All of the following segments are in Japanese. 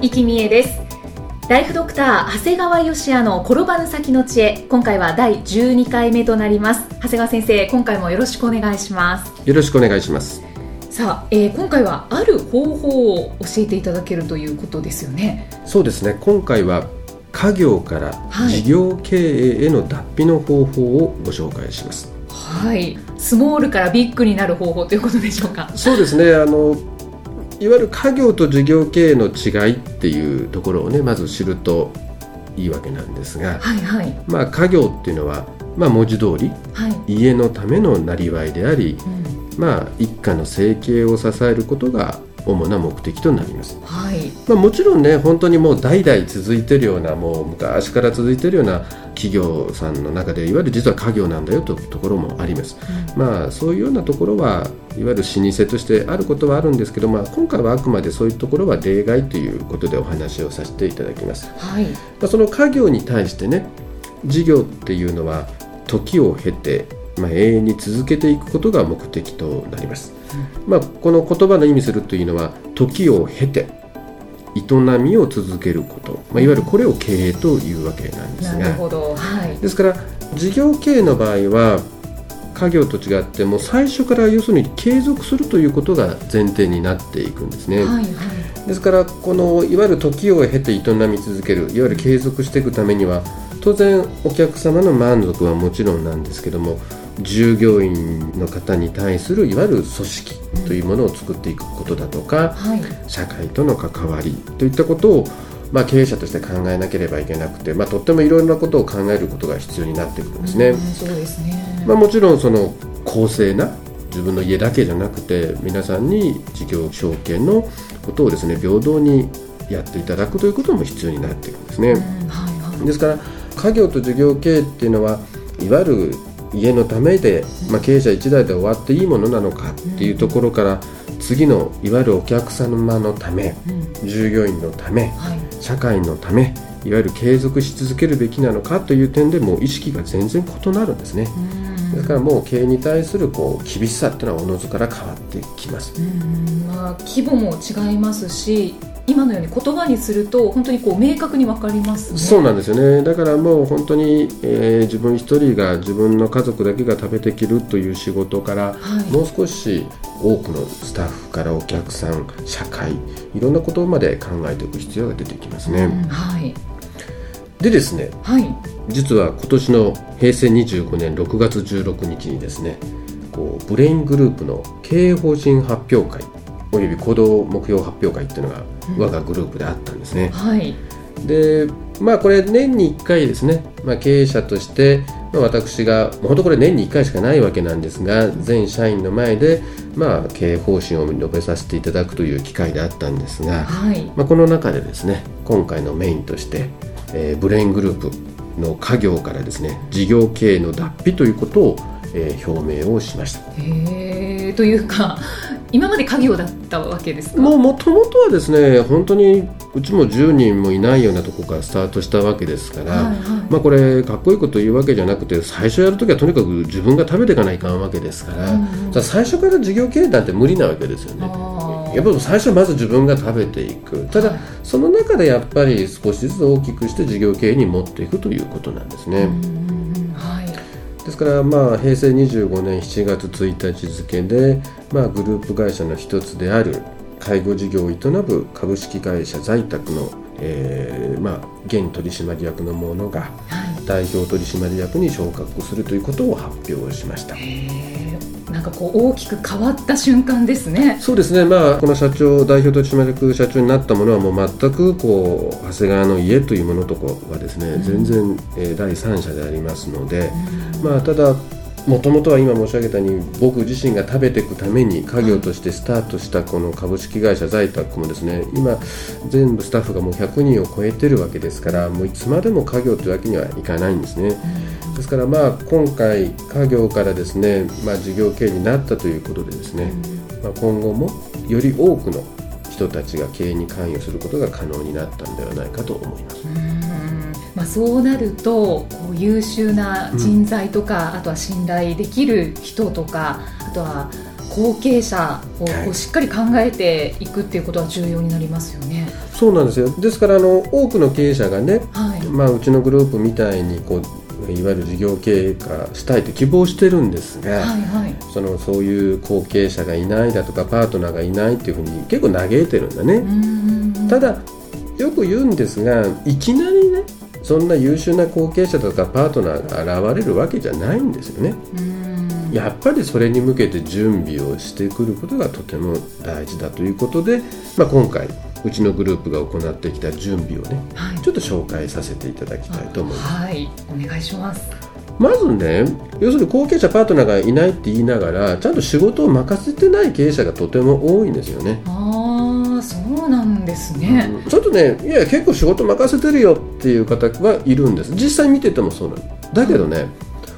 生きみえです。ライフドクター長谷川芳也の転ばぬ先の知恵。今回は第12回目となります。長谷川先生今回もよろしくお願いします。よろしくお願いします。さあ、えー、今回はある方法を教えていただけるということですよね。そうですね。今回は家業から事業経営への脱皮の方法をご紹介します。はい。スモールからビッグになる方法ということでしょうか。そうですね。あのいわゆる家業と事業経営の違いっていうところをねまず知るといいわけなんですが、はいはい。まあ、家業っていうのは、まあ、文字通り、はい、家のためのなりわいであり、うん、まあ、一家の生計を支えることが主な目的となります、はい。まあ、もちろんね本当にもう代々続いてるようなもう昔から続いてるような企業さんの中でいわゆる実は家業なんだよというところもあります、うん、まあそういうようなところはいわゆる老舗としてあることはあるんですけど、まあ、今回はあくまでそういうところは例外ということでお話をさせていただきます、はい。まあ、その家業に対してね事業っていうのは時を経てまあ、永遠に続けていくことが目的となります、うん、まあ、この言葉の意味するというのは時を経て営みを続けること、まあ、いわゆるこれを経営というわけなんですが。なるほど、はい、ですから事業経営の場合は家業と違っても最初から要するに継続するということが前提になっていくんですね、はいはい、ですからこのいわゆる時を経て営み続けるいわゆる継続していくためには当然お客様の満足はもちろんなんですけども従業員の方に対するいわゆる組織というものを作っていくことだとか、はい、社会との関わりといったことを、まあ、経営者として考えなければいけなくて、まあ、とってもいろいろなことを考えることが必要になってくるんですね。そうですねまあ、もちろんその公正な自分の家だけじゃなくて皆さんに事業承継のことをですね平等にやっていただくということも必要になっていくんですね。はいはい、ですから家業と事業経営っていうのはいわゆる家のためで、まあ、経営者1代で終わっていいものなのかっていうところから、次のいわゆるお客様のため、従業員のため、社会のためいわゆる継続し続けるべきなのかという点でも意識が全然異なるんですね。ですからもう経営に対するこう厳しさっていうのはおのずから変わってきます。まあ、規模も違いますし今のように言葉にすると本当にこう明確に分かります、ね、そうなんですよねだからもう本当に、えー、自分一人が自分の家族だけが食べていけるという仕事から、はい、もう少し多くのスタッフからお客さん社会いろんなことまで考えていく必要が出てきますね。うん、はいでですね、はい、実は今年の平成25年6月16日にですねこうブレイングループの経営方針発表会および行動目標発表会っていうのが我がグループであったんですね。はい、でまあこれ年に1回ですね、まあ、経営者として、まあ、私が本当これ年に1回しかないわけなんですが全社員の前で、まあ、経営方針を述べさせていただくという機会であったんですが、はい、まあ、この中でですね今回のメインとして、えー、ブレイングループの家業からですね事業経営の脱皮ということを、えー、表明をしました。へというか今まで家業だったわけですか？もうもともとはですね本当にうちも10人もいないようなところからスタートしたわけですから、はいはい、まあ、これかっこいいこと言うわけじゃなくて最初やるときはとにかく自分が食べていかないかんわけですから、うん、最初から事業経営なんて無理なわけですよね。やっぱ最初はまず自分が食べていく。ただ、はい、その中でやっぱり少しずつ大きくして事業経営に持っていくということなんですね。ですからまあ平成25年7月1日付で、まあ、グループ会社の一つである介護事業を営む株式会社在宅の、えーまあ、現取締役の者が代表取締役に昇格するということを発表しました。なんかこう大きく変わった瞬間ですね。そうですね。まあこの社長代表取締役社長になったものはもう全くこう長谷川の家というものとこはですね、うん、全然、えー、第三者でありますので、うん、まあただもともとは今申し上げたように僕自身が食べていくために家業としてスタートしたこの株式会社在宅もですね今全部スタッフがもう100人を超えてるわけですからもういつまでも家業というわけにはいかないんですね。ですからまあ今回家業からですね、まあ、事業経営になったということでですね、まあ、今後もより多くの人たちが経営に関与することが可能になったんではないかと思います。まあ、そうなるとこう優秀な人材とか、うん、あとは信頼できる人とかあとは後継者をこうしっかり考えていくっていうことは重要になりますよね。そうなんですよ。ですからあの多くの経営者がね、はい、まあ、うちのグループみたいにこういわゆる事業経営化したいと希望してるんですが、はいはい、そのそういう後継者がいないだとかパートナーがいないっていうふうに結構嘆いてるんだね。ただよく言うんですがいきなりねそんな優秀な後継者とかパートナーが現れるわけじゃないんですよね。やっぱりそれに向けて準備をしてくることがとても大事だということで、まあ、今回うちのグループが行ってきた準備をね、はい、ちょっと紹介させていただきたいと思います。はいお願いしますまずね要するに後継者パートナーがいないって言いながらちゃんと仕事を任せてない経営者がとても多いんですよね。ああそうなんですね、うん、ちょっとねいや結構仕事任せてるよっていう方はいるんです。実際見ててもそうなの。だけどね、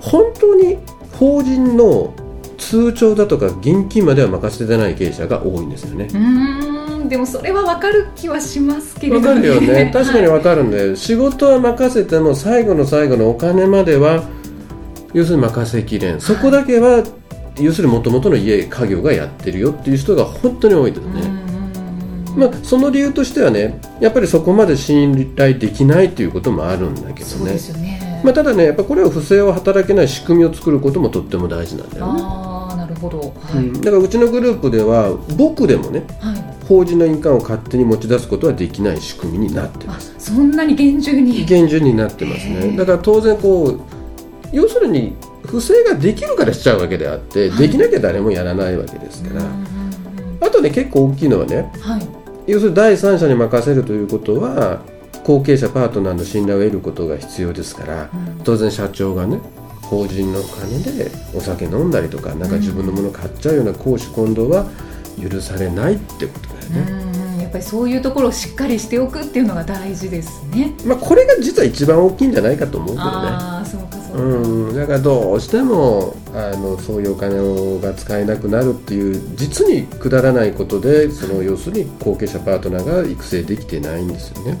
本当に法人の通帳だとか現金までは任せてない経営者が多いんですよね。うんでもそれは分かる気はしますけれどね。分かるよね。確かに分かるんで、はい、仕事は任せても最後の最後のお金までは要するに任せきれん。そこだけは、要するにもともとの家家業がやってるよっていう人が本当に多いですね。まあ、その理由としてはねやっぱりそこまで信頼できないということもあるんだけどね。ね。まあ、ただねやっぱこれは不正を働けない仕組みを作ることもとっても大事なんだよね。あなるほど、はい。うん、だからうちのグループでは僕でもね、はい、法人の印鑑を勝手に持ち出すことはできない仕組みになってます。そんなに厳重に？厳重になってますね。だから当然こう要するに不正ができるからしちゃうわけであって、はい、できなきゃ誰もやらないわけですから、あとね結構大きいのはね、はい、要するに第三者に任せるということは後継者パートナーの信頼を得ることが必要ですから、うん、当然社長がね法人の金でお酒飲んだりとかなんか自分のもの買っちゃうような公私混同は許されないってことだよね。やっぱりそういうところをしっかりしておくっていうのが大事ですね。まあこれが実は一番大きいんじゃないかと思うけどね。あそうかうん、だからどうしてもあのそういうお金が使えなくなるっていう実にくだらないことでその要するに後継者パートナーが育成できてないんですよね。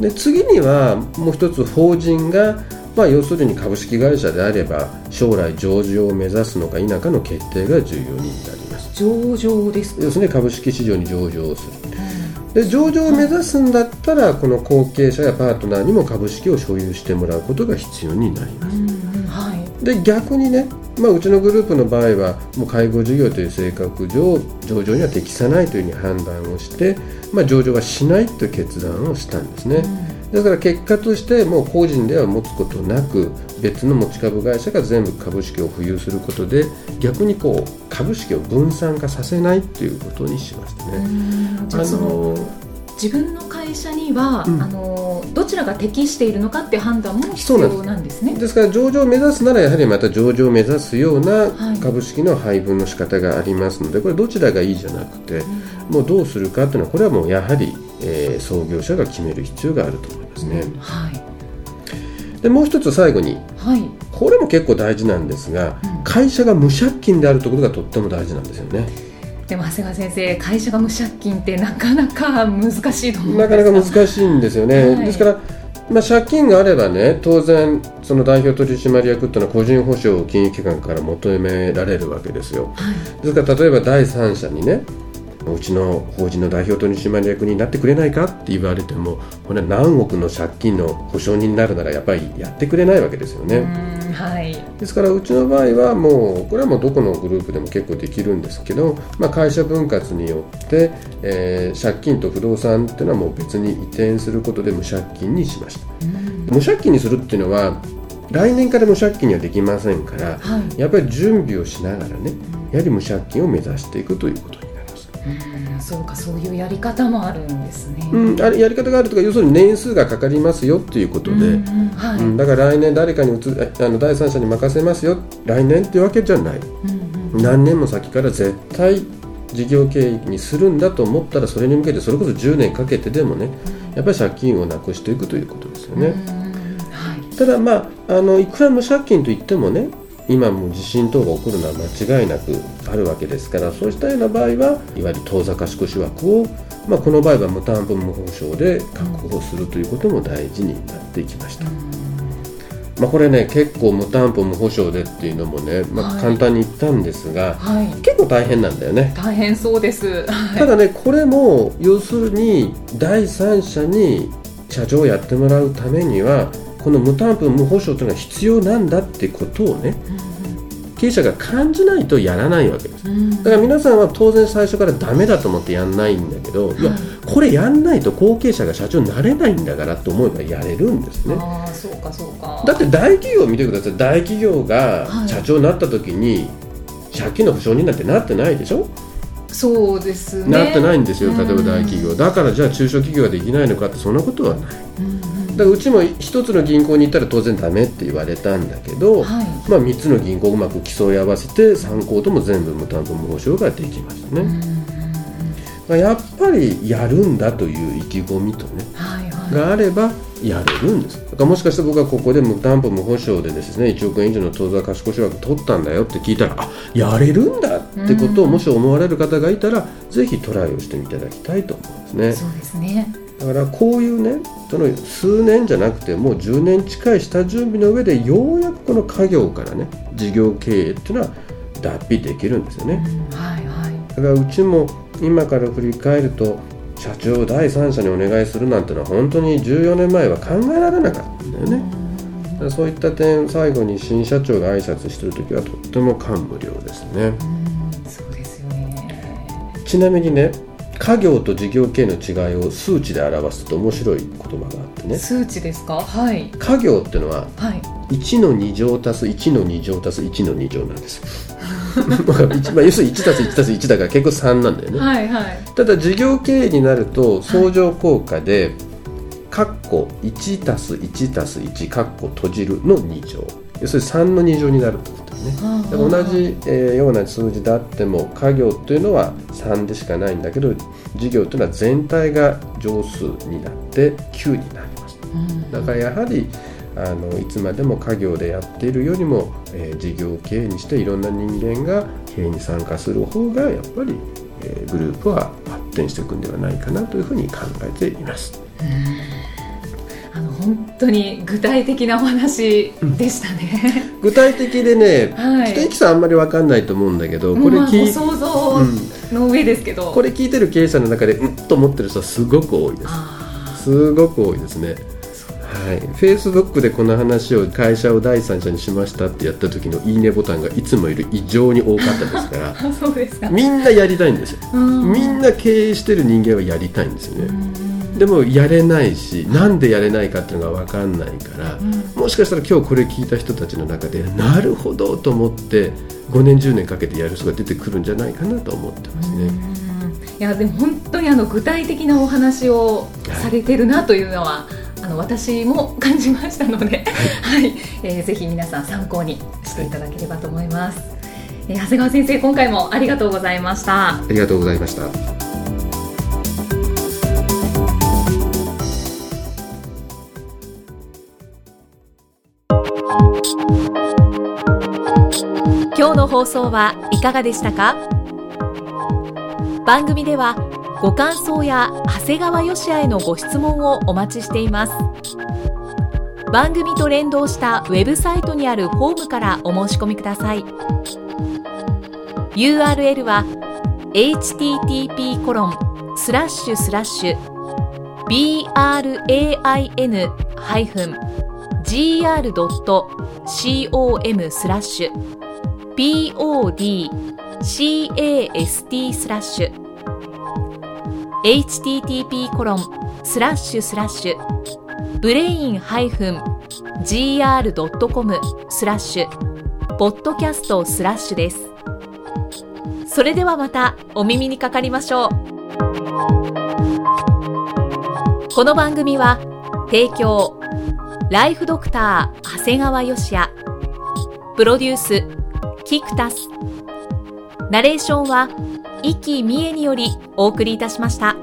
で次にはもう一つ法人が、まあ、要するに株式会社であれば将来上場を目指すのか否かの決定が重要になります。上場です要するに株式市場に上場する。で上場を目指すんだったらこの後継者やパートナーにも株式を所有してもらうことが必要になります。はい、で逆にね、まあ、うちのグループの場合はもう介護事業という性格上上場には適さないというふうに判断をして、まあ、上場はしないという決断をしたんですね。だから結果としてもう個人では持つことなく別の持ち株会社が全部株式を保有することで逆にこう株式を分散化させないということにしましたね。あの自分の会社には、うん、あのどちらが適しているのかっていう判断も必要なんですね。です。から上場を目指すならやはりまた上場を目指すような株式の配分の仕方がありますので、これどちらがいいじゃなくて、うん、もうどうするかというのはこれはもうやはり、えー、創業者が決める必要があると思いますね。うん、はい。でもう一つ最後に、はい、これも結構大事なんですが、うん、会社が無借金であるとことがとっても大事なんですよね。でも長谷川先生会社が無借金ってなかなか難しいと思うなかなか難しいんですよね。はい、ですからまあ、借金があればね当然その代表取締役っていうのは個人保証を金融機関から求められるわけですよ、はい、ですから例えば第三者にねうちの法人の代表取締役になってくれないかって言われてもこれは何億の借金の保証人になるならやっぱりやってくれないわけですよね。はい、ですからうちの場合はもうこれはもうどこのグループでも結構できるんですけど、まあ、会社分割によって、えー、借金と不動産っていうのはもう別に移転することで無借金にしました。無借金にするっていうのは来年から無借金にはできませんから、はい、やっぱり準備をしながらねやはり無借金を目指していくということにうんそうかそういうやり方もあるんですね、うん、あれやり方があるとか要するに年数がかかりますよっていうことで、うん、はい。うん、だから来年誰かに移あの第三者に任せますよ。来年っていうわけじゃない、うんうん、何年も先から絶対事業経営にするんだと思ったらそれに向けてそれこそ10年かけてでもねやっぱり借金をなくしていくということですよね。はい、ただまああのいくら無借金といってもね今も地震等が起こるのは間違いなくあるわけですからそうしたような場合はいわゆる当座貸越枠を、まあ、この場合は無担保無保証で確保するということも大事になっていきました。まあ、これね結構無担保無保証でっていうのもね、まあ、簡単に言ったんですが、はい、結構大変なんだよね。大変そうです、はい、ただねこれも要するに第三者に社長をやってもらうためにはこの無担保無保証というのは必要なんだってことをね、経営者が感じないとやらないわけです、だから皆さんは当然最初からダメだと思ってやんないんだけど、いやこれやんないと後継者が社長になれないんだからと思えばやれるんですね。あそうかそうか。だって大企業を見てください。大企業が社長になった時に、借金の保証人なんてなってないでしょ？そうですね。なってないんですよ。例えば大企業、だからじゃあ中小企業ができないのかってそんなことはない、うんだうちも一つの銀行に行ったら当然ダメって言われたんだけど、はい、まあ、3つの銀行をうまく競い合わせて3行とも全部無担保無保証ができましたね。やっぱりやるんだという意気込みとね、はいはい、があればやれるんです。だからもしかして僕はここで無担保無保証でですね1億円以上の当座貸越枠取ったんだよって聞いたらあやれるんだってことをもし思われる方がいたら、ぜひトライをしていただきたいと思いますね。そうですねだからこういうねその数年じゃなくてもう10年近い下準備の上でようやくこの家業からね事業経営っていうのは脱皮できるんですよね、うん、はいはい、だからうちも今から振り返ると社長を第三者にお願いするなんてのは本当に14年前は考えられなかったんだよね、うん、そういった点最後に新社長が挨拶してる時はとっても感無量ですね、うん、そうですよね。ちなみにね家業と事業系の違いを数値で表すと面白い言葉があってね。数値ですか？はい。家業っていうのは、はい、1の2乗足す1の2乗足す1の2乗なんです。まあ、要するに1たす1たす1だから結構3なんだよね、はいはい、ただ事業経営になると相乗効果で、カッコ1たす1たす1カッコ閉じるの2乗。要するに3の2乗になるね。同じ、えー、ような数字であっても家業というのは3でしかないんだけど事業というのは全体が乗数になって9になります、うん、だからやはりあのいつまでも家業でやっているよりも、えー、事業経営にしていろんな人間が経営に参加する方がやっぱり、えー、グループは発展していくんではないかなというふうに考えています。あの本当に具体的なお話でしたね。うん、具体的でね、はい、北さんあんまり分かんないと思うんだけど、これ聞い、想像の上ですけど、これ聞いてる経営者の中でうんと思ってる人はすごく多いです。すごく多いですね。はい、フェイスブックでこの話を会社を第三者にしましたってやった時のいいねボタンがいつもいる異常に多かったですから そうですか。みんなやりたいんですよ。みんな経営してる人間はやりたいんですよねでもやれないしなんでやれないかっていうのが分かんないから、もしかしたら今日これ聞いた人たちの中でなるほどと思って5年10年かけてやる人が出てくるんじゃないかなと思ってますね。いやでも本当にあの具体的なお話をされてるなというのは、はいあの私も感じましたので、はい、はい、えー、ぜひ皆さん参考にしていただければと思います、えー、長谷川先生今回もありがとうございました。ありがとうございました今日の放送はいかがでしたか？番組ではご感想や長谷川よしあへのご質問をお待ちしています。番組と連動したウェブサイトにあるホームからお申し込みください。URL は http コロンスラッシュスラッシュ brain gr.com スラッシュ podcast スラッシュ http コロンスラッシュスラッシュブレイン -gr.com スラッシュポッドキャストスラッシュですそれではまたお耳にかかりましょう。この番組は提供ライフドクター長谷川義也プロデュースキクタスナレーションは生きみえによりお送りいたしました。